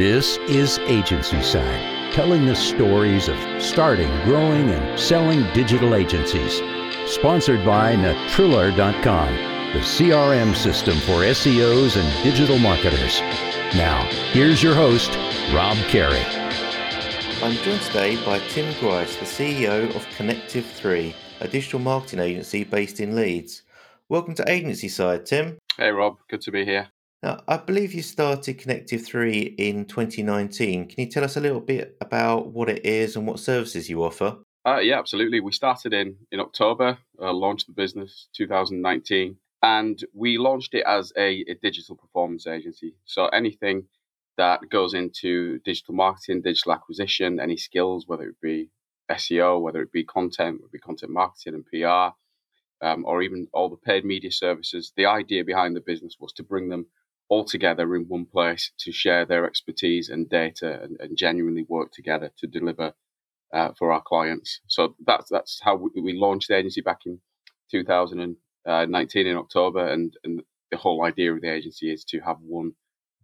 This is Agency Side, telling the stories of starting, growing, and selling digital agencies. Sponsored by Natriller.com, the CRM system for SEOs and digital marketers. Now, here's your host, Rob Kerry. I'm joined today by Tim Grice, the CEO of Connective 3, a digital marketing agency based in Leeds. Welcome to Agency Side, Tim. Hey, Rob. Good to be here. Now, I believe you started Connective 3 in 2019. Can you tell us a little bit about what it is and what services you offer? Uh, yeah, absolutely. We started in, in October, uh, launched the business 2019, and we launched it as a, a digital performance agency. So anything that goes into digital marketing, digital acquisition, any skills, whether it be SEO, whether it be content, whether it be content marketing and PR, um, or even all the paid media services. The idea behind the business was to bring them all together in one place to share their expertise and data and, and genuinely work together to deliver uh, for our clients. So that's that's how we, we, launched the agency back in 2019 in October, and and the whole idea of the agency is to have one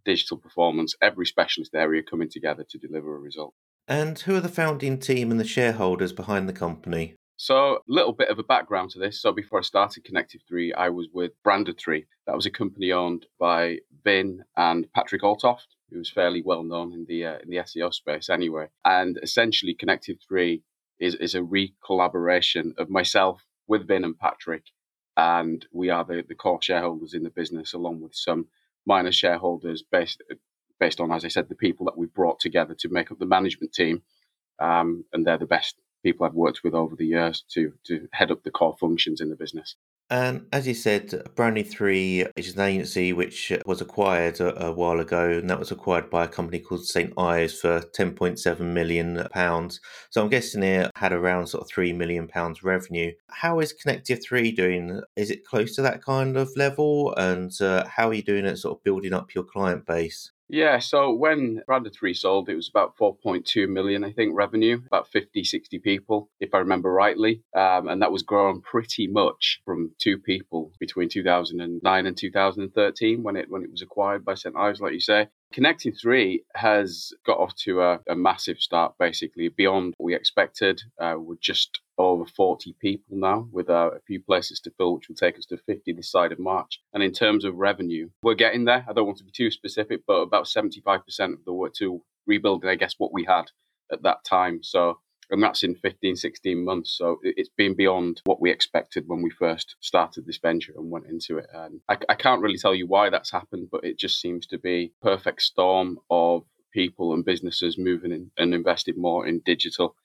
digital performance, every specialist area coming together to deliver a result. And who are the founding team and the shareholders behind the company? So, a little bit of a background to this. So, before I started Connective 3, I was with Branded 3. That was a company owned by Vin and Patrick Altoft, who was fairly well known in the uh, in the SEO space anyway. And essentially, Connective 3 is, is a re collaboration of myself with Vin and Patrick. And we are the, the core shareholders in the business, along with some minor shareholders based, based on, as I said, the people that we brought together to make up the management team. Um, and they're the best people I've worked with over the years to to head up the core functions in the business. And as you said, Branded 3 is an agency which was acquired a, a, while ago, and that was acquired by a company called St. Ives for £10.7 million. So I'm guessing it had around sort of £3 million revenue. How is Connective 3 doing? Is it close to that kind of level? And uh, how are you doing at sort of building up your client base? Yeah, so when Branded 3 sold, it was about 4.2 million, I think, revenue, about 50, 60 people, if I remember rightly. Um, and that was grown pretty much from two people between 2009 and 2013 when it when it was acquired by St. Ives, like you say. Connective 3 has got off to a, a, massive start, basically, beyond what we expected. Uh, we're just over 40 people now, with uh, a few places to fill, which will take us to 50 this side of March. And in terms of revenue, we're getting there. I don't want to be too specific, but about 75% of the work to rebuilding, I guess, what we had at that time. So and that's in 15, 16 months. So it's been beyond what we expected when we first started this venture and went into it. And I, I can't really tell you why that's happened, but it just seems to be perfect storm of people and businesses moving in and investing more in digital.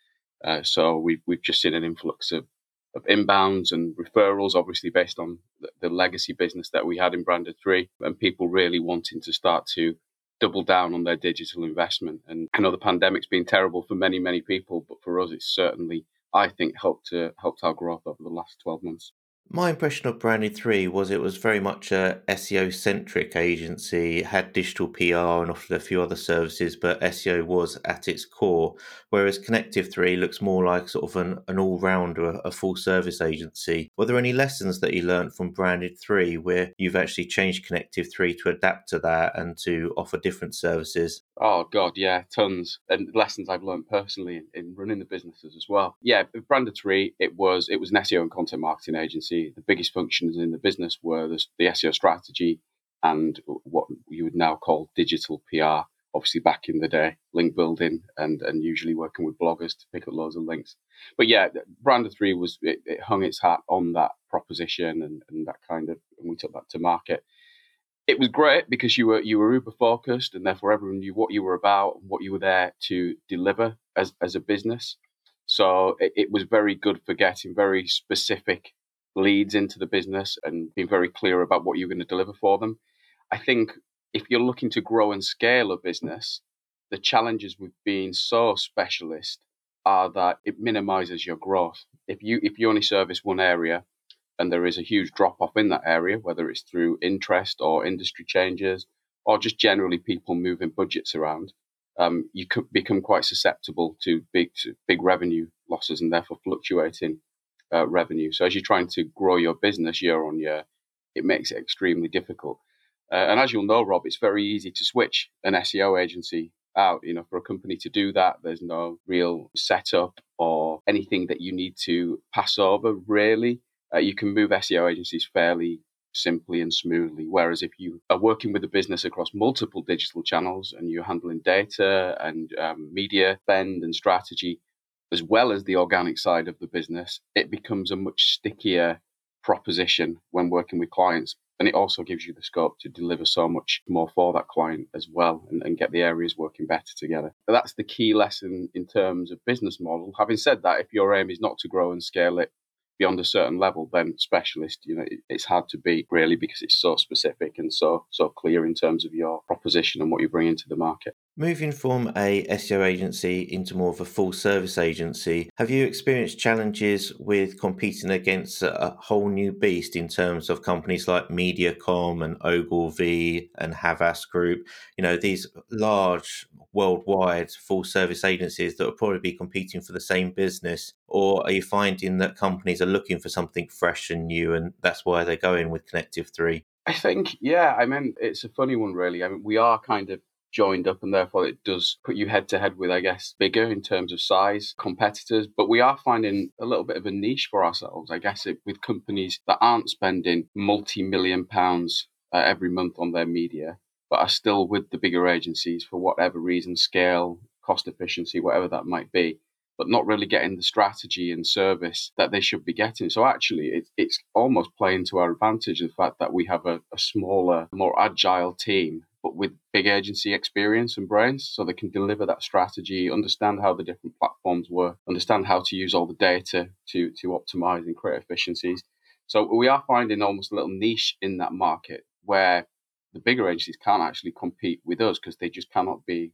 Uh, so we've we've just seen an influx of of inbounds and referrals, obviously based on the, the legacy business that we had in Branded Three, and people really wanting to start to double down on their digital investment. And I know the pandemic's been terrible for many, many people, but for us, it's certainly, I think, helped to helped our growth over the last 12 months. My impression of Branded 3 was it was very much a SEO centric agency, had digital PR and offered a few other services, but SEO was at its core. Whereas Connective 3 looks more like sort of an, an all rounder, a full service agency. Were there any lessons that you learned from Branded 3 where you've actually changed Connective 3 to adapt to that and to offer different services? Oh, God, yeah, tons. And lessons I've learned personally in, in running the businesses as well. Yeah, Branded 3, it was, it was an SEO and content marketing agency the biggest functions in the business were the, the SEO strategy and what you would now call digital PR. Obviously, back in the day, link building and and usually working with bloggers to pick up loads of links. But yeah, Branded Three was it, it hung its hat on that proposition and, and that kind of, and we took that to market it was great because you were you were uber focused and therefore everyone knew what you were about and what you were there to deliver as as a business so it, it was very good for getting very specific leads into the business and being very clear about what you're going to deliver for them. I think if you're looking to grow and scale a business, the challenges with being so specialist are that it minimizes your growth. If you if you only service one area and there is a huge drop off in that area, whether it's through interest or industry changes or just generally people moving budgets around, um, you could become quite susceptible to big to big revenue losses and therefore fluctuating uh, revenue. So as you're trying to grow your business year on year, it makes it extremely difficult. Uh, and as you'll know, Rob, it's very easy to switch an SEO agency out. You know, for a company to do that, there's no real setup or anything that you need to pass over, really. Uh, you can move SEO agencies fairly simply and smoothly. Whereas if you are working with a business across multiple digital channels and you're handling data and um, media spend and strategy, as well as the organic side of the business, it becomes a much stickier proposition when working with clients. And it also gives you the scope to deliver so much more for that client as well and, and get the areas working better together. But that's the key lesson in terms of business model. Having said that, if your aim is not to grow and scale it beyond a certain level, then specialist, you know, it, it's hard to beat really because it's so specific and so so clear in terms of your proposition and what you bring into the market. Moving from a SEO agency into more of a full service agency, have you experienced challenges with competing against a whole new beast in terms of companies like Mediacom and Ogilvy and Havas Group? You know, these large worldwide full service agencies that will probably be competing for the same business? Or are you finding that companies are looking for something fresh and new and that's why they're going with Connective 3? I think, yeah, I mean, it's a funny one, really. I mean, we are kind of joined up and therefore it does put you head to head with, I guess, bigger in terms of size competitors. But we are finding a little bit of a niche for ourselves, I guess, it, with companies that aren't spending multi million pounds uh, every month on their media, but are still with the bigger agencies for whatever reason, scale, cost efficiency, whatever that might be. But not really getting the strategy and service that they should be getting. So actually, it, it's almost playing to our advantage the fact that we have a, a smaller, more agile team but with big agency experience and brains so they can deliver that strategy, understand how the different platforms work, understand how to use all the data to, to optimize and create efficiencies. So we are finding almost a little niche in that market where the bigger agencies can't actually compete with us because they just cannot be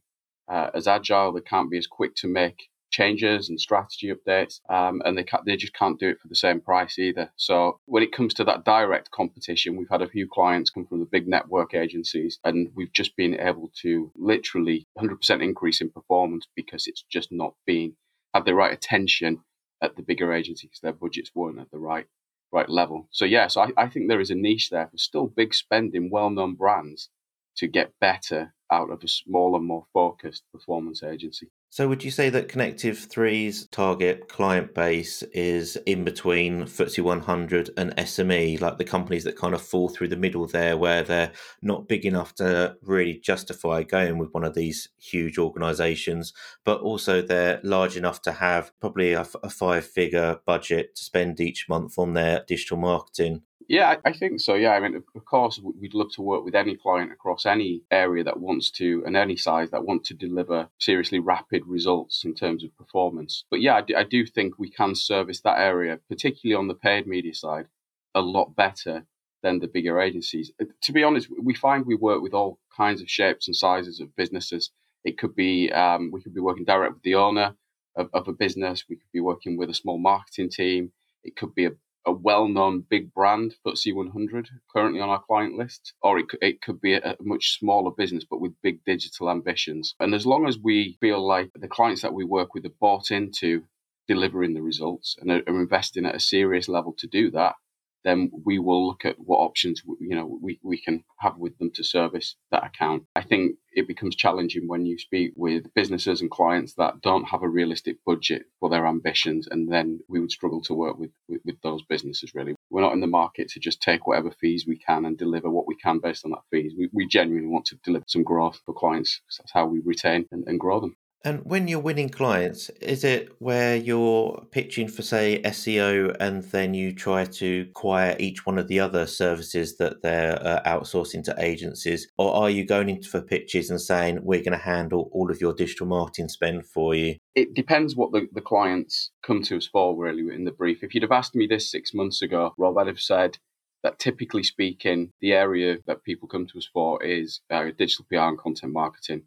uh, as agile, they can't be as quick to make changes and strategy updates, um, and they they just can't do it for the same price either. So when it comes to that direct competition, we've had a few clients come from the big network agencies, and we've just been able to literally 100% increase in performance because it's just not been had the right attention at the bigger agencies because their budgets weren't at the right right level. So yeah, so I, I think there is a niche there for still big spending, well-known brands to get better out of a smaller, more focused performance agency. So, would you say that Connective 3's target client base is in between FTSE 100 and SME, like the companies that kind of fall through the middle there, where they're not big enough to really justify going with one of these huge organizations, but also they're large enough to have probably a, a five figure budget to spend each month on their digital marketing? Yeah, I think so. Yeah, I mean, of course, we'd love to work with any client across any area that wants to, and any size that want to deliver seriously rapid results in terms of performance. But yeah, I do, think we can service that area, particularly on the paid media side, a lot better than the bigger agencies. Uh, to be honest, we find we work with all kinds of shapes and sizes of businesses. It could be um, we could be working direct with the owner of, of a business. We could be working with a small marketing team. It could be a a well-known big brand, FTSE 100, currently on our client list, or it could, it could be a, a, much smaller business but with big digital ambitions. And as long as we feel like the clients that we work with are bought into delivering the results and are, are investing at a serious level to do that, then we will look at what options you know we, we can have with them to service that account. I think it becomes challenging when you speak with businesses and clients that don't have a realistic budget for their ambitions, and then we would struggle to work with, with, with those businesses. Really, we're not in the market to just take whatever fees we can and deliver what we can based on that fees. We, we genuinely want to deliver some growth for clients. That's how we retain and, and grow them. And when you're winning clients, is it where you're pitching for, say, SEO and then you try to acquire each one of the other services that they're uh, outsourcing to agencies? Or are you going into for pitches and saying, we're going to handle all of your digital marketing spend for you? It depends what the, the clients come to us for, really, in the brief. If you'd have asked me this six months ago, Rob, I'd have said, that typically speaking, the area that people come to us for is uh, digital PR and content marketing.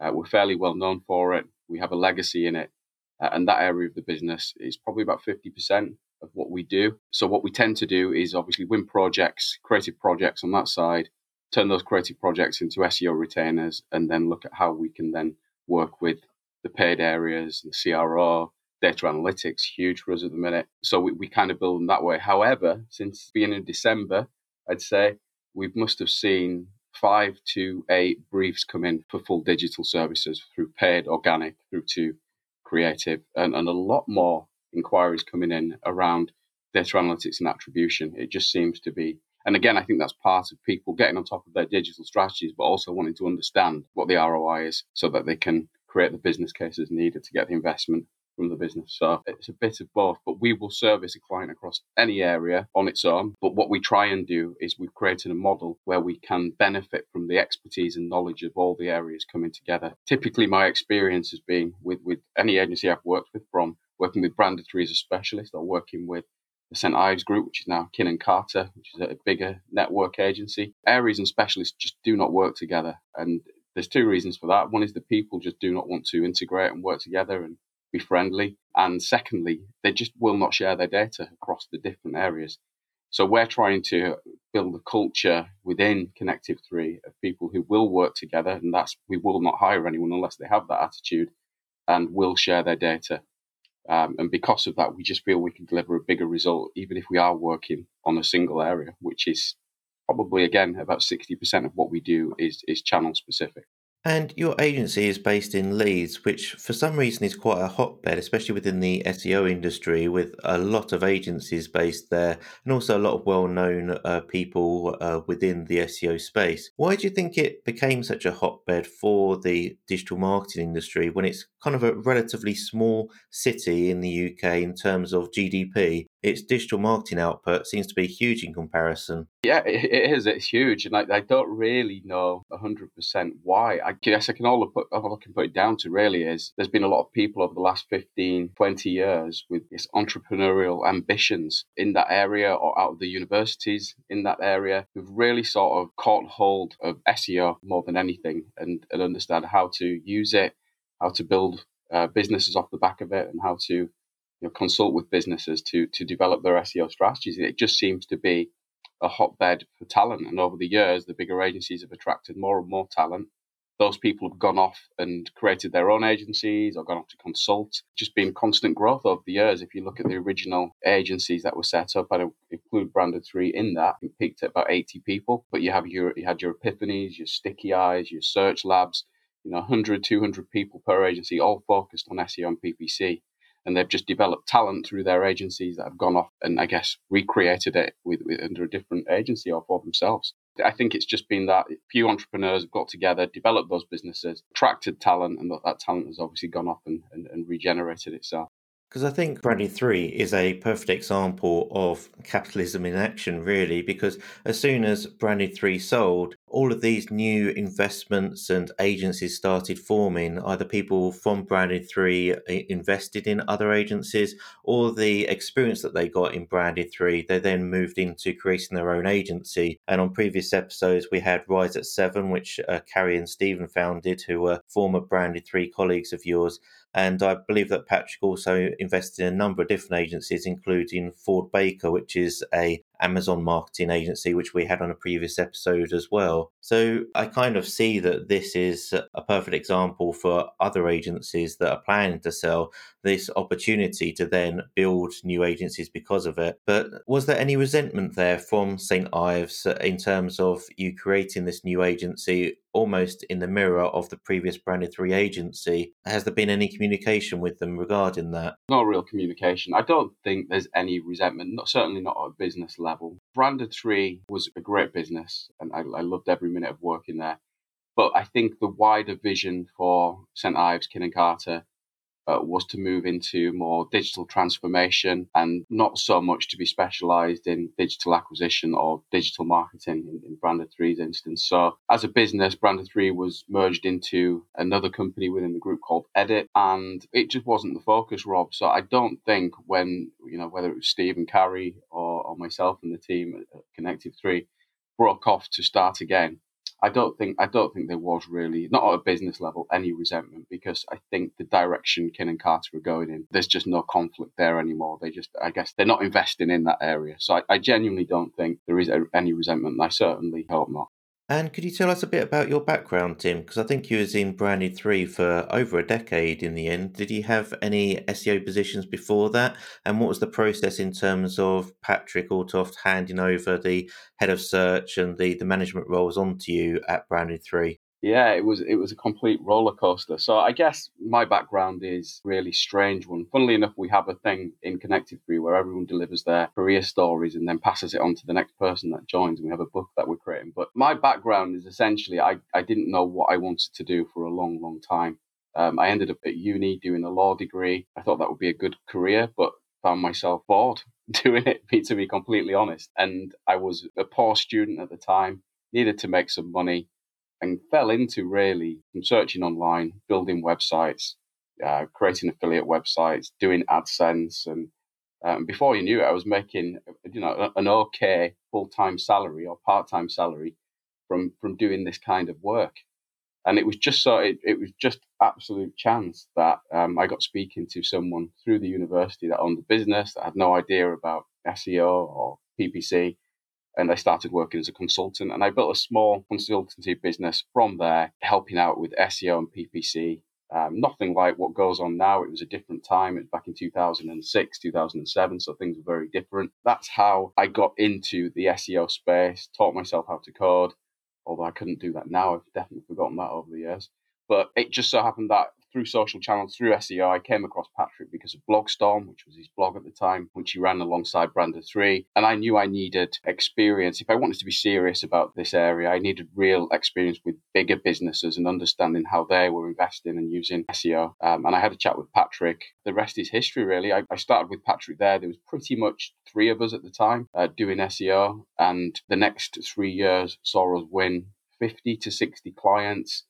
Uh, we're fairly well known for it. We have a legacy in it. Uh, and that area of the business is probably about 50% of what we do. So, what we tend to do is obviously win projects, creative projects on that side, turn those creative projects into SEO retainers, and then look at how we can then work with the paid areas, the CRO, data analytics, huge for us at the minute. So, we, we kind of build them that way. However, since beginning of December, I'd say we must have seen five to eight briefs come in for full digital services through paid, organic, through to creative, and, and a lot more inquiries coming in around data analytics and attribution. It just seems to be and again, I think that's part of people getting on top of their digital strategies, but also wanting to understand what the ROI is so that they can create the business cases needed to get the investment from the business. So it's a bit of both, but we will service a client across any area on its own. But what we try and do is we've created a model where we can benefit from the expertise and knowledge of all the areas coming together. Typically, my experience has been with, with any agency I've worked with from working with Branded 3 as a specialist or working with the St. Ives Group, which is now Kin & Carta, which is a bigger network agency. Areas and specialists just do not work together. And there's two reasons for that. One is the people just do not want to integrate and work together and be friendly. And secondly, they just will not share their data across the different areas. So we're trying to build a culture within Connective 3 of people who will work together. And that's, we will not hire anyone unless they have that attitude and will share their data um, and because of that, we just feel we can deliver a bigger result, even if we are working on a single area, which is probably again about 60% of what we do is, is channel specific. And your agency is based in Leeds, which for some reason is quite a hotbed, especially within the SEO industry, with a lot of agencies based there and also a lot of well known uh, people uh, within the SEO space. Why do you think it became such a hotbed for the digital marketing industry when it's kind of a relatively small city in the UK in terms of GDP? Its digital marketing output seems to be huge in comparison. Yeah, it is. It's huge, and I, I don't really know hundred percent why. I guess I can all put all I can put it down to really is there's been a lot of people over the last 15, 20 years with this entrepreneurial ambitions in that area or out of the universities in that area who've really sort of caught hold of SEO more than anything and, and understand how to use it, how to build uh, businesses off the back of it, and how to you know, consult with businesses to to develop their SEO strategies. It just seems to be a hotbed for talent. And over the years, the bigger agencies have attracted more and more talent. Those people have gone off and created their own agencies or gone off to consult. Just been constant growth over the years. If you look at the original agencies that were set up, I include Branded Three in that. It peaked at about 80 people. But you have your you had your Epiphanies, your Stickyeyes, your Search Labs. You know, 100, 200 people per agency, all focused on SEO and PPC and they've just developed talent through their agencies that have gone off and I guess recreated it with, with, under a different agency or for themselves. I think it's just been that few entrepreneurs have got together, developed those businesses, attracted talent, and that, that talent has obviously gone off and, and, and regenerated itself. Because I think Branded 3 is a perfect example of capitalism in action, really, because as soon as Branded 3 sold, all of these new investments and agencies started forming. Either people from Branded 3 uh, invested in other agencies, or the experience that they got in Branded 3, they then moved into creating their own agency. And on previous episodes, we had Rise at 7, which uh, Carrie and Stephen founded, who were former Branded 3 colleagues of yours. And I believe that Patrick also invested in a number of different agencies, including Ford Baker, which is a Amazon marketing agency, which we had on a previous episode as well. So I kind of see that this is a perfect example for other agencies that are planning to sell this opportunity to then build new agencies because of it. But was there any resentment there from St. Ives in terms of you creating this new agency almost in the mirror of the previous branded three agency? Has there been any communication with them regarding that? No real communication. I don't think there's any resentment, not, certainly not at a business level. Branded Three was a great business, and I, I loved every minute of working there. But I think the wider vision for St Ives, Kin and Carta uh, was to move into more digital transformation and not so much to be specialized in digital acquisition or digital marketing in, in Branded 3's instance. So, as a business, Branded 3 was merged into another company within the group called Edit, and it just wasn't the focus, Rob. So, I don't think when, you know, whether it was Steve and Carrie or, or myself and the team at Connective 3 broke off to start again I don't think I don't think there was really not at a business level any resentment because I think the direction Kin and Carta are going in, there's just no conflict there anymore. They just I guess they're not investing in that area. So I, I genuinely don't think there is any resentment. I certainly hope not. And could you tell us a bit about your background, Tim? Because I think you was in Branded 3 for over a decade in the end. Did you have any SEO positions before that? And what was the process in terms of Patrick Altoft handing over the head of search and the, the management roles onto you at Branded 3? Yeah, it was it was a complete roller coaster. So I guess my background is really strange one. Funnily enough, we have a thing in Connective 3 where everyone delivers their career stories and then passes it on to the next person that joins. And we have a book that we're creating. But my background is essentially I, I didn't know what I wanted to do for a long, long time. Um, I ended up at uni doing a law degree. I thought that would be a good career, but found myself bored doing it, to be completely honest. And I was a poor student at the time, needed to make some money and fell into really from searching online, building websites, uh, creating affiliate websites, doing AdSense, and um, before you knew it, I was making you know an okay full time salary or part time salary from from doing this kind of work. And it was just so it, it was just absolute chance that um, I got speaking to someone through the university that owned a business that had no idea about SEO or PPC, and I started working as a consultant. And I built a small consultancy business from there, helping out with SEO and PPC. Um, nothing like what goes on now. It was a different time. It was back in 2006, 2007, so things were very different. That's how I got into the SEO space, taught myself how to code, although I couldn't do that now. I've definitely forgotten that over the years. But it just so happened that through social channels, through SEO, I came across Patrick because of Blogstorm, which was his blog at the time, which he ran alongside Branded 3. And I knew I needed experience. If I wanted to be serious about this area, I needed real experience with bigger businesses and understanding how they were investing and using SEO. Um, and I had a chat with Patrick. The rest is history, really. I, I, started with Patrick there. There was pretty much three of us at the time uh, doing SEO. And the next three years saw us win 50 to 60 clients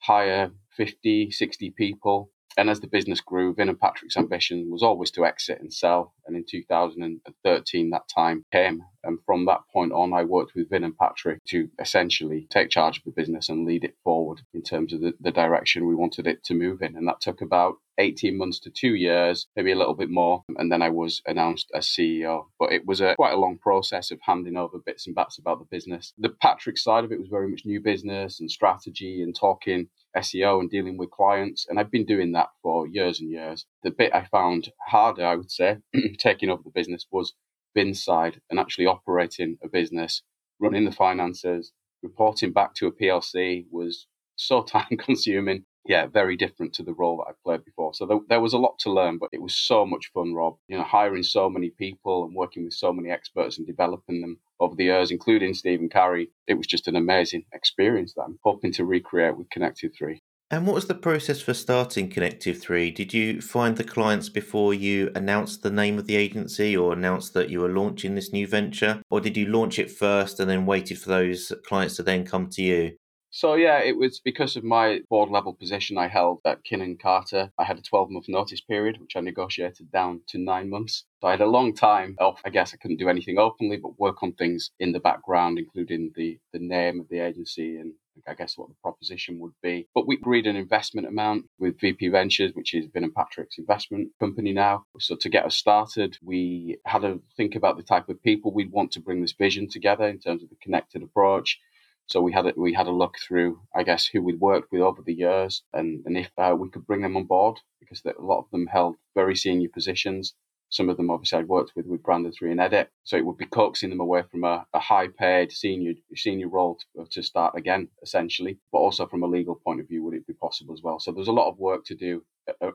hire 50, 60 people. And as the business grew, Vin and Patrick's ambition was always to exit and sell. And in 2013, that time came. And from that point on, I worked with Vin and Patrick to essentially take charge of the business and lead it forward in terms of the, the direction we wanted it to move in. And that took about 18 months to two years, maybe a little bit more. And then I was announced as CEO. But it was a quite a long process of handing over bits and bats about the business. The Patrick side of it was very much new business and strategy and talking SEO and dealing with clients. And I've been doing that for years and years. The bit I found harder, I would say, taking over the business was Vin side and actually operating a business, running the finances, reporting back to a PLC was so time consuming yeah, very different to the role that I played before. So there, there, was a lot to learn, but it was so much fun, Rob. You know, hiring so many people and working with so many experts and developing them over the years, including Stephen Carey. It was just an amazing experience that I'm hoping to recreate with Connective 3. And what was the process for starting Connective 3? Did you find the clients before you announced the name of the agency or announced that you were launching this new venture? Or did you launch it first and then waited for those clients to then come to you? So yeah, it was because of my board level position I held at Kin Carta. I had a 12 month notice period, which I negotiated down to nine months. So I had a long time off. I guess I couldn't do anything openly, but work on things in the background, including the the name of the agency and I guess what the proposition would be. But we agreed an investment amount with VP Ventures, which is Vin and Patrick's investment company now. So to get us started, we had to think about the type of people we'd want to bring this vision together in terms of the connected approach so we had a, we had a look through, I guess, who we'd worked with over the years, and and if uh, we could bring them on board because a lot of them held very senior positions. Some of them obviously I'd worked with with Branded Three and Edit, so it would be coaxing them away from a, a high paid senior senior role to, to start again, essentially. But also from a legal point of view, would it be possible as well? So there's a lot of work to do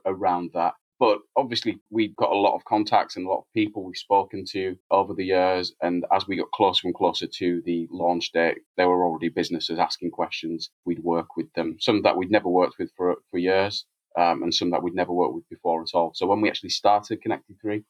around that. But obviously, we've got a lot of contacts and a lot of people we've spoken to over the years. And as we got closer and closer to the launch date, there were already businesses asking questions. We'd work with them, some that we'd never worked with for, for years, um, and some that we'd never worked with before at all. So when we actually started Connective 3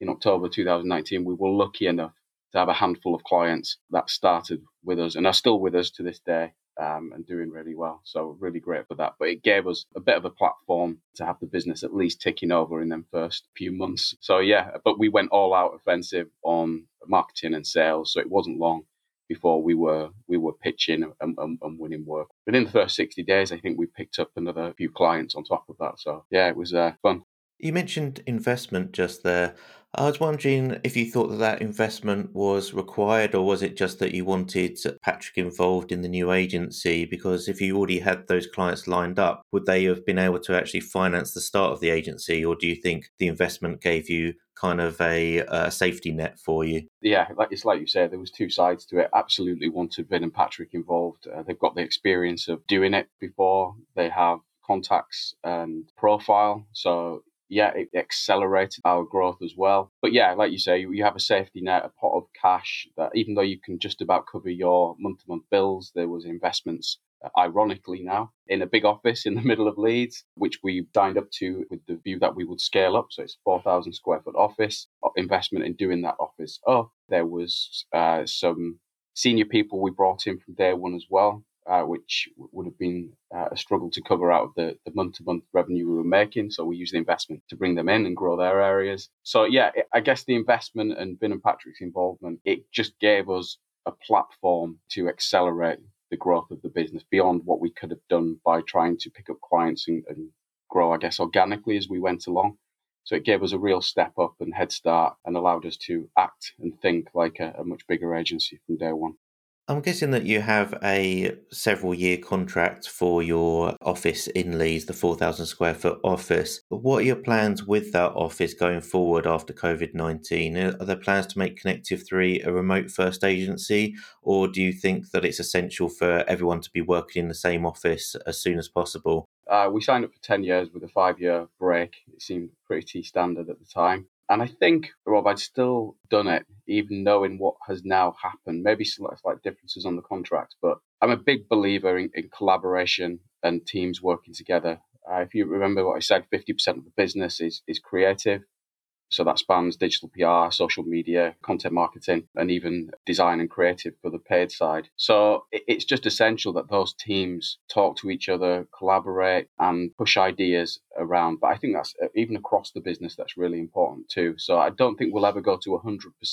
in October 2019, we were lucky enough to have a handful of clients that started with us and are still with us to this day um, and doing really well. So really great for that. But it gave us a bit of a platform to have the business at least ticking over in them first few months. So yeah, but we went all out offensive on marketing and sales. So it wasn't long before we were we were pitching and, and, and, winning work. Within the first 60 days, I think we picked up another few clients on top of that. So yeah, it was uh, fun. You mentioned investment just there. I was wondering if you thought that that investment was required, or was it just that you wanted Patrick involved in the new agency? Because if you already had those clients lined up, would they have been able to actually finance the start of the agency, or do you think the investment gave you kind of a, a safety net for you? Yeah, like it's like you said, there was two sides to it. Absolutely wanted Vin and Patrick involved. Uh, they've got the experience of doing it before. They have contacts and profile. So yeah, it accelerated our growth as well. But yeah, like you say, you have a safety net, a pot of cash that even though you can just about cover your month to month bills, there was investments, uh, ironically now, in a big office in the middle of Leeds, which we signed up to with the view that we would scale up. So it's 4,000 square foot office, uh, investment in doing that office up. There was uh, some senior people we brought in from day one as well uh, which would have been uh, a struggle to cover out of the, the month-to-month revenue we were making. So we use the investment to bring them in and grow their areas. So yeah, I guess the investment and Vin and Patrick's involvement, it just gave us a platform to accelerate the growth of the business beyond what we could have done by trying to pick up clients and, and grow, I guess, organically as we went along. So it gave us a real step up and head start and allowed us to act and think like a, a much bigger agency from day one. I'm guessing that you have a several year contract for your office in Leeds, the 4,000 square foot office. What are your plans with that office going forward after COVID 19? Are there plans to make Connective 3 a remote first agency, or do you think that it's essential for everyone to be working in the same office as soon as possible? Uh, we signed up for 10 years with a five year break. It seemed pretty standard at the time. And I think, Rob, I'd still done it, even knowing what has now happened. Maybe slight, slight differences on the contract, but I'm a big believer in, in collaboration and teams working together. Uh, if you remember what I said, 50% of the business is, is creative, so that spans digital PR, social media, content marketing, and even design and creative for the paid side. So it's just essential that those teams talk to each other, collaborate, and push ideas around. But I think that's uh, even across the business, that's really important too. So I don't think we'll ever go to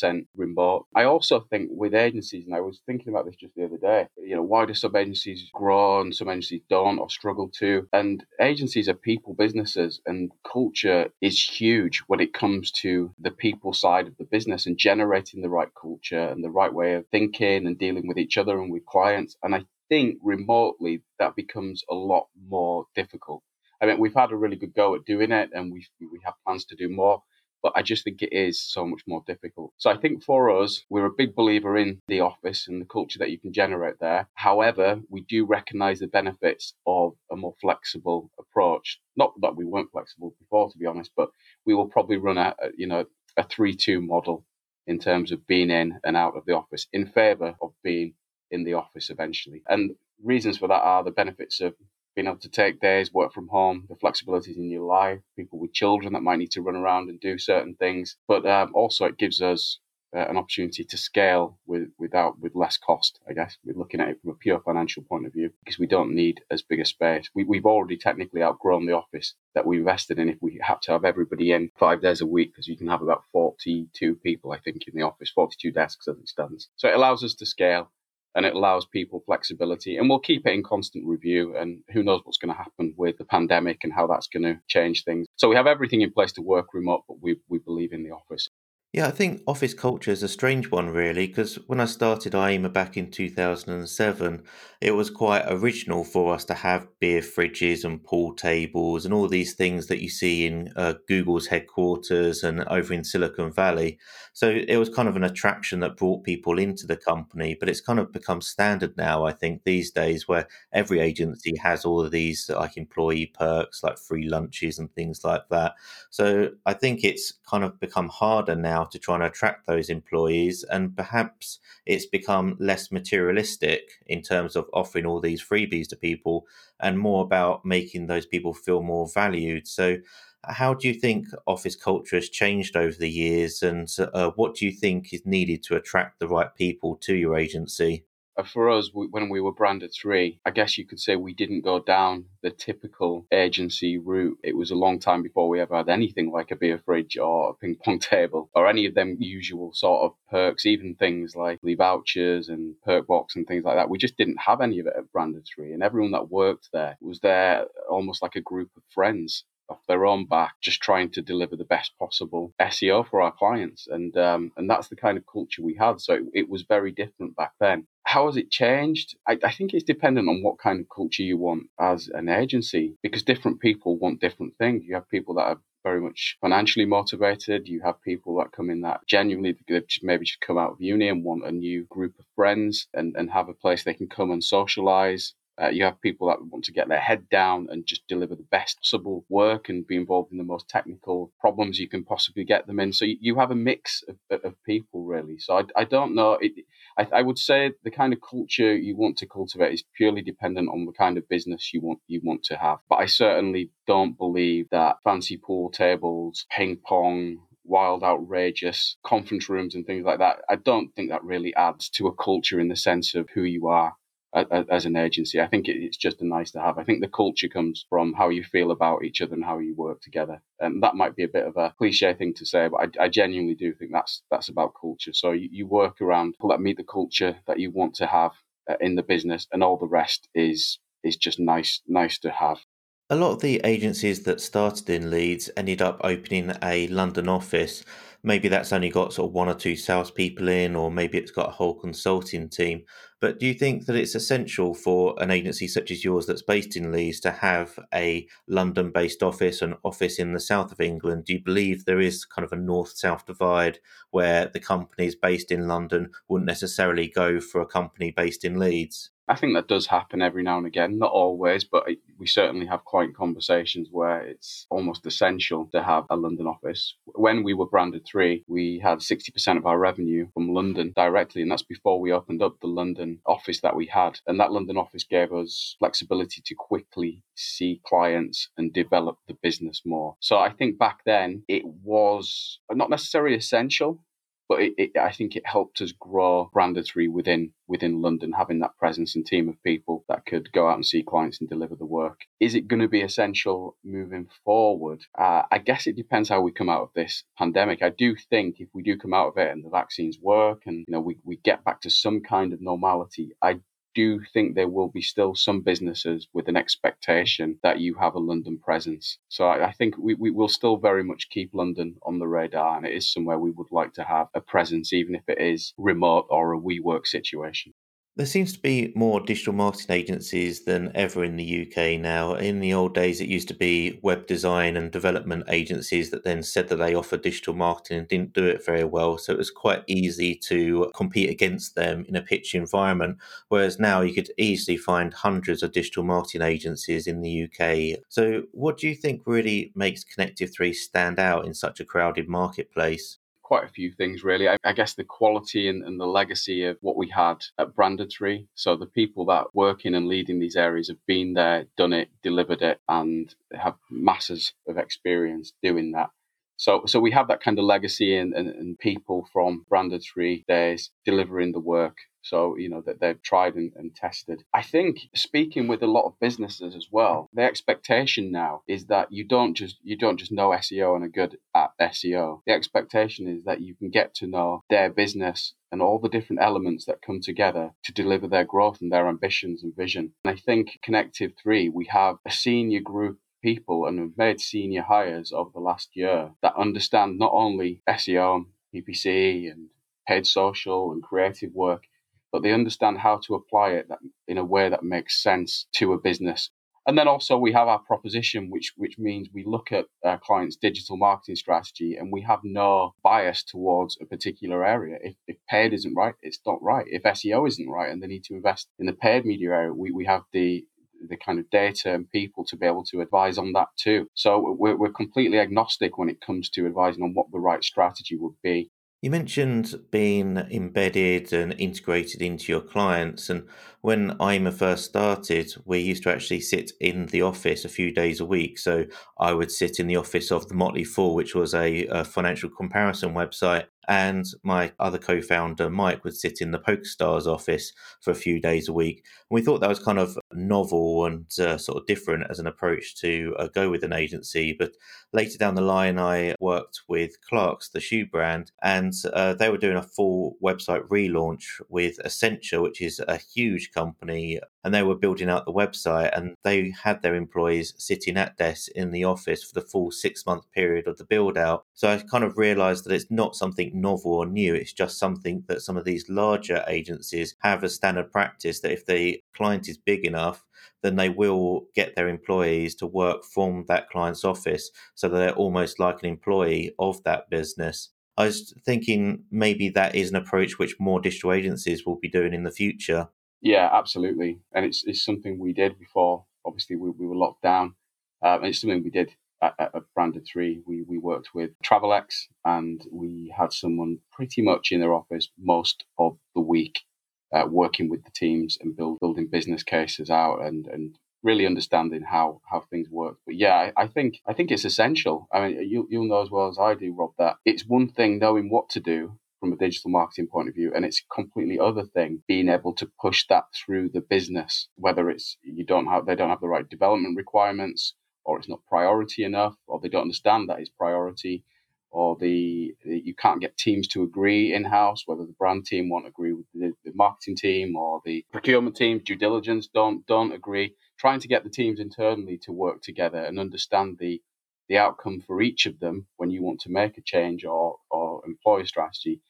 100% remote. I also think with agencies, and I was thinking about this just the other day, you know, why do some agencies grow and some agencies don't or struggle to? And agencies are people businesses, and culture is huge when it comes comes to the people side of the business and generating the right culture and the right way of thinking and dealing with each other and with clients. And I think remotely that becomes a lot more difficult. I mean, we've had a really good go at doing it and we we have plans to do more, but I just think it is so much more difficult. So I think for us, we're a big believer in the office and the culture that you can generate there. However, we do recognize the benefits of a more flexible approach. Not that we weren't flexible before, to be honest, but we will probably run a, you know a three-two model in terms of being in and out of the office in favor of being in the office eventually. And reasons for that are the benefits of being able to take days, work from home, the flexibilities in your life, people with children that might need to run around and do certain things. But um, also, it gives us uh, an opportunity to scale with without with less cost. I guess we're looking at it from a pure financial point of view because we don't need as big a space. We, we've already technically outgrown the office that we invested in. If we had to have everybody in five days a week, because you can have about forty-two people, I think, in the office, forty-two desks as it stands. So it allows us to scale and it allows people flexibility. And we'll keep it in constant review. And who knows what's going to happen with the pandemic and how that's going to change things. So we have everything in place to work remote, but we, we believe in the office. Yeah, I think office culture is a strange one, really, because when I started Ayima back in 2007, it was quite original for us to have beer fridges and pool tables and all these things that you see in uh, Google's headquarters and over in Silicon Valley. So it was kind of an attraction that brought people into the company, but it's kind of become standard now, I think, these days, where every agency has all of these like employee perks, like free lunches and things like that. So I think it's kind of become harder now now to try and attract those employees. And perhaps it's become less materialistic in terms of offering all these freebies to people and more about making those people feel more valued. So, how do you think office culture has changed over the years, and uh, what do you think is needed to attract the right people to your agency? Uh, for us, when we were branded three, I guess you could say we didn't go down the typical agency route. It was a long time before we ever had anything like a beer fridge or a ping pong table or any of them usual sort of perks, even things like the vouchers and perk box and things like that. We just didn't have any of it at branded three. And everyone that worked there was there almost like a group of friends off their own back, just trying to deliver the best possible SEO for our clients. And um, and that's the kind of culture we had. So it, it was very different back then. How has it changed? I, I, think it's dependent on what kind of culture you want as an agency because different people want different things. You have people that are very much financially motivated. You have people that come in that genuinely they've maybe just come out of uni and want a new group of friends and, and have a place they can come and socialize. Uh, you have people that want to get their head down and just deliver the best possible work and be involved in the most technical problems you can possibly get them in. So you, you have a mix of, of people, really. So I, I don't know. It, I, I, would say the kind of culture you want to cultivate is purely dependent on the kind of business you want you want to have. But I certainly don't believe that fancy pool tables, ping pong, wild, outrageous conference rooms and things like that. I don't think that really adds to a culture in the sense of who you are as an agency. I think it's just a nice to have. I think the culture comes from how you feel about each other and how you work together. And that might be a bit of a cliche thing to say, but I, I genuinely do think that's that's about culture. So you, you, work around people meet the culture that you want to have uh, in the business, and all the rest is is just nice nice to have. A lot of the agencies that started in Leeds ended up opening a London office maybe that's only got sort of one or two salespeople in, or maybe it's got a whole consulting team. But do you think that it's essential for an agency such as yours that's based in Leeds to have a London based office, an office in the south of England? Do you believe there is kind of a north south divide where the companies based in London wouldn't necessarily go for a company based in Leeds? I think that does happen every now and again, not always, but we certainly have quite conversations where it's almost essential to have a London office. When we were branded three, we had 60% of our revenue from London directly, and that's before we opened up the London office that we had. And that London office gave us flexibility to quickly see clients and develop the business more. So I think back then it was not necessarily essential, but it, it, I think it helped us grow Branded Three within within London, having that presence and team of people that could go out and see clients and deliver the work. Is it going to be essential moving forward? Uh, I guess it depends how we come out of this pandemic. I do think if we do come out of it and the vaccines work and you know we, we get back to some kind of normality, I do think there will be still some businesses with an expectation that you have a London presence. So I, I, think we, we will still very much keep London on the radar, and it is somewhere we would like to have a presence, even if it is remote or a WeWork situation. There seems to be more digital marketing agencies than ever in the UK now. In the old days, it used to be web design and development agencies that then said that they offer digital marketing and didn't do it very well. So it was quite easy to compete against them in a pitch environment. Whereas now you could easily find hundreds of digital marketing agencies in the UK. So, what do you think really makes Connective 3 stand out in such a crowded marketplace? Quite a few things really. I, I guess the quality and, and, the legacy of what we had at Branded Three. So the people that work in and lead in these areas have been there, done it, delivered it, and have masses of experience doing that. So, so we have that kind of legacy and, and, and people from Branded Three days delivering the work so, you know, that they've tried and, and, tested. I think speaking with a lot of businesses as well, the expectation now is that you don't just you don't just know SEO and are good at SEO. The expectation is that you can get to know their business and all the different elements that come together to deliver their growth and their ambitions and vision. And I think Connective 3, we have a senior group people and have made senior hires over the last year that understand not only SEO, PPC and paid social and creative work, but they understand how to apply it in a way that makes sense to a business. And then also we have our proposition, which which means we look at our clients' digital marketing strategy and we have no bias towards a particular area. If, if paid isn't right, it's not right. If SEO isn't right and they need to invest in the paid media area, we, we have the the kind of data and people to be able to advise on that too. So we're, we're completely agnostic when it comes to advising on what the right strategy would be. You mentioned being embedded and integrated into your clients. And when Ayima first started, we used to actually sit in the office a few days a week. So I would sit in the office of the Motley Fool, which was a, a financial comparison website and my other co-founder Mike would sit in the PokerStars office for a few days a week. And we thought that was kind of novel and uh, sort of different as an approach to uh, go with an agency. But later down the line, I worked with Clarks, the shoe brand, and uh, they were doing a full website relaunch with Accenture, which is a huge company and they were building out the website and they had their employees sitting at desks in the office for the full six month period of the build out. So I kind of realized that it's not something novel or new. It's just something that some of these larger agencies have as standard practice that if the client is big enough, then they will get their employees to work from that client's office so that they're almost like an employee of that business. I was thinking maybe that is an approach which more digital agencies will be doing in the future. Yeah, absolutely. And it's, it's something we did before. Obviously, we, we were locked down. Um, and it's something we did at, at Branded 3. We, we worked with Travelex and we had someone pretty much in their office most of the week uh, working with the teams and build, building business cases out and, and really understanding how how things work. But yeah, I, I, think I think it's essential. I mean, you you'll know as well as I do, Rob, that it's one thing knowing what to do from a digital marketing point of view, and it's a completely other thing being able to push that through the business. Whether it's you don't have they don't have the right development requirements, or it's not priority enough, or they don't understand that it's priority. Or the, you can't get teams to agree in house, whether the brand team won't agree with the, the marketing team or the procurement team, due diligence don't don't agree trying to get the teams internally to work together and understand the the outcome for each of them when you want to make a change or or employ a strategy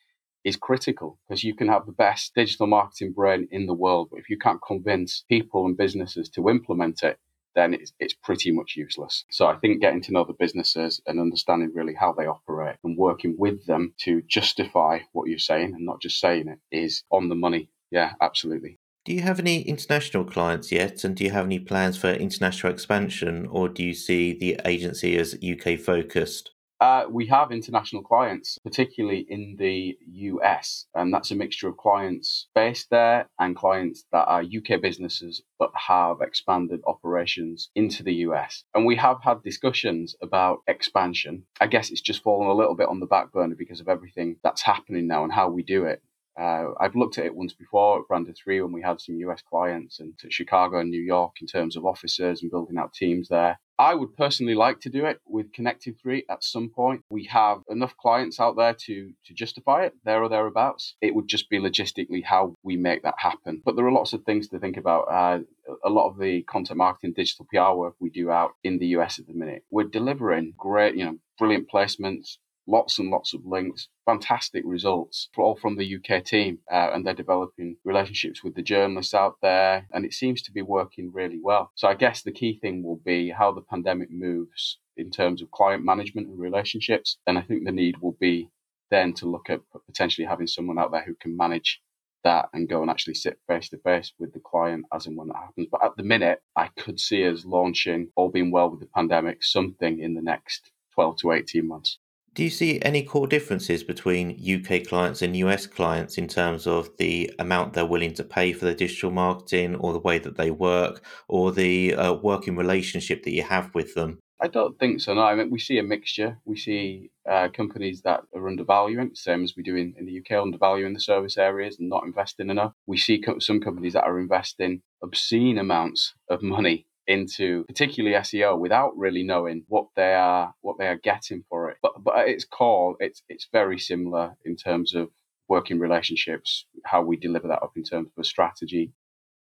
is critical because you can have the best digital marketing brain in the world, but if you can't convince people and businesses to implement it, then it's, it's pretty much useless. So I think getting to know the businesses and understanding really how they operate and working with them to justify what you're saying and not just saying it is on the money. Yeah, absolutely. Do you have any international clients yet? And do you have any plans for international expansion? Or do you see the agency as UK focused? Uh, we have international clients, particularly in the US, and that's a mixture of clients based there and clients that are UK businesses but have expanded operations into the US. And we have had discussions about expansion. I guess it's just fallen a little bit on the back burner because of everything that's happening now and how we do it. Uh, I've looked at it once before at Branded 3 when we had some US clients and to Chicago and New York in terms of officers and building out teams there. I would personally like to do it with Connective 3 at some point. We have enough clients out there to, to justify it, there or thereabouts. It would just be logistically how we make that happen. But there are lots of things to think about. Uh, a lot of the content marketing, digital PR work we do out in the US at the minute, we're delivering great, you know, brilliant placements, lots and lots of links, fantastic results, all from the UK team. Uh, and they're developing relationships with the journalists out there, and it seems to be working really well. So I guess the key thing will be how the pandemic moves in terms of client management and relationships. And I think the need will be then to look at potentially having someone out there who can manage that and go and actually sit face to face with the client as and when that happens. But at the minute, I could see us launching, all being well with the pandemic, something in the next 12 to 18 months. Do you see any core differences between UK clients and US clients in terms of the amount they're willing to pay for their digital marketing or the way that they work or the uh, working relationship that you have with them? I don't think so. No, I mean, we see a mixture. We see uh, companies that are undervaluing, same as we do in, in the UK, undervaluing the service areas and not investing enough. We see co- some companies that are investing obscene amounts of money into particularly SEO without really knowing what they are what they are getting for it. But but at its core, it's it's very similar in terms of working relationships, how we deliver that up in terms of a strategy.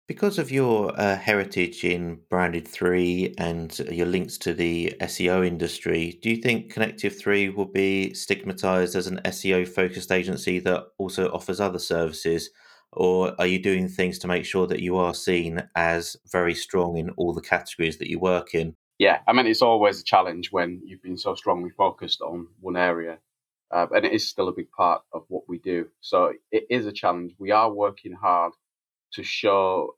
Because of your uh, heritage in Branded 3 and your links to the SEO industry, do you think Connective 3 will be stigmatized as an SEO focused agency that also offers other services? Or are you doing things to make sure that you are seen as very strong in all the categories that you work in? Yeah, I mean, it's always a challenge when you've been so strongly focused on one area. Uh, and it is still a big part of what we do. So it is a challenge. We are working hard to show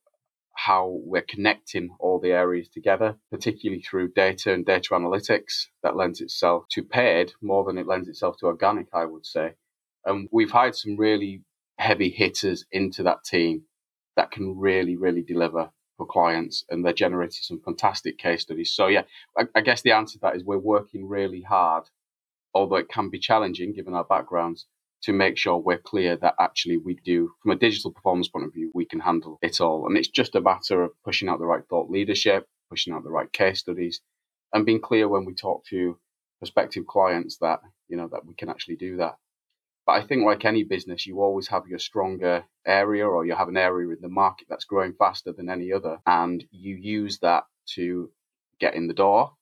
how we're connecting all the areas together, particularly through data and data analytics that lends itself to paid more than it lends itself to organic, I would say. And we've hired some really heavy hitters into that team that can really, really deliver for clients. And they're generating some fantastic case studies. So, yeah, I, I guess the answer to that is we're working really hard, although it can be challenging given our backgrounds, to make sure we're clear that actually we do, from a digital performance point of view, we can handle it all. And it's just a matter of pushing out the right thought leadership, pushing out the right case studies, and being clear when we talk to prospective clients that, you know, that we can actually do that. But I think, like any business, you always have your stronger area or you have an area in the market that's growing faster than any other. And you use that to get in the door.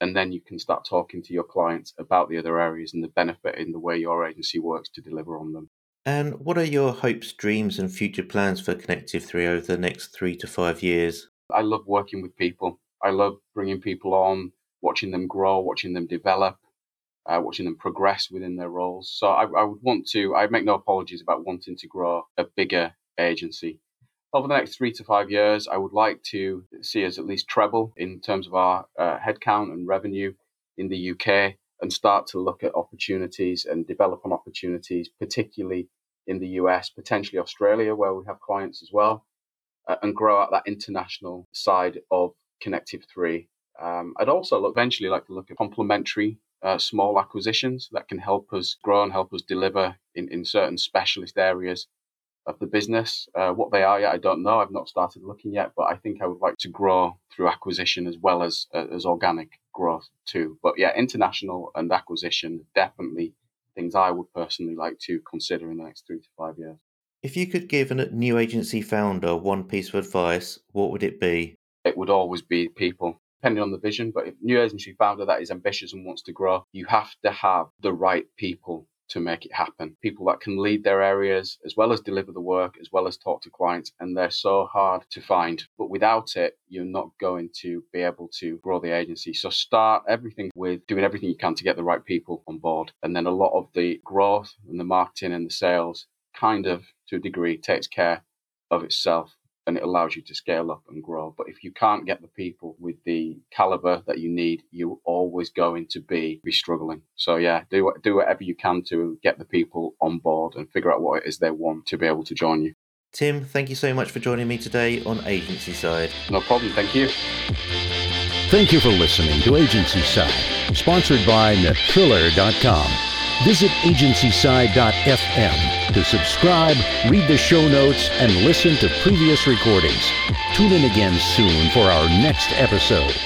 And then you can start talking to your clients about the other areas and the benefit in the way your agency works to deliver on them. And what are your hopes, dreams, and future plans for Connective 3 over the next three to five years? I love working with people. I love bringing people on, watching them grow, watching them develop, uh, watching them progress within their roles. So I, I, would want to, I make no apologies about wanting to grow a bigger agency. Over the next three to five years, I would like to see us at least treble in terms of our uh, headcount and revenue in the UK and start to look at opportunities and develop on opportunities, particularly in the US, potentially Australia, where we have clients as well, uh, and grow out that international side of Connective 3. Um, I'd also look, eventually like to look at complementary uh, small acquisitions that can help us grow and help us deliver in, in certain specialist areas of the business. Uh, what they are yet, I don't know. I've not started looking yet, but I think I would like to grow through acquisition as well as uh, as organic growth too. But yeah, international and acquisition definitely things I would personally like to consider in the next three to five years. If you could give a new agency founder one piece of advice, what would it be? It would always be people depending on the vision. But if new agency founder that is ambitious and wants to grow, you have to have the right people to make it happen. People that can lead their areas as well as deliver the work, as well as talk to clients. And they're so hard to find. But without it, you're not going to be able to grow the agency. So start everything with doing everything you can to get the right people on board. And then a lot of the growth and the marketing and the sales kind of to a degree takes care of itself and it allows you to scale up and grow. But if you can't get the people with the caliber that you need, you're always going to be be struggling. So yeah, do do whatever you can to get the people on board and figure out what it is they want to be able to join you. Tim, thank you so much for joining me today on Agency Side. No problem. Thank you. Thank you for listening to Agency Side, sponsored by Natriller.com. Visit agencyside.fm to subscribe, read the show notes, and listen to previous recordings. Tune in again soon for our next episode.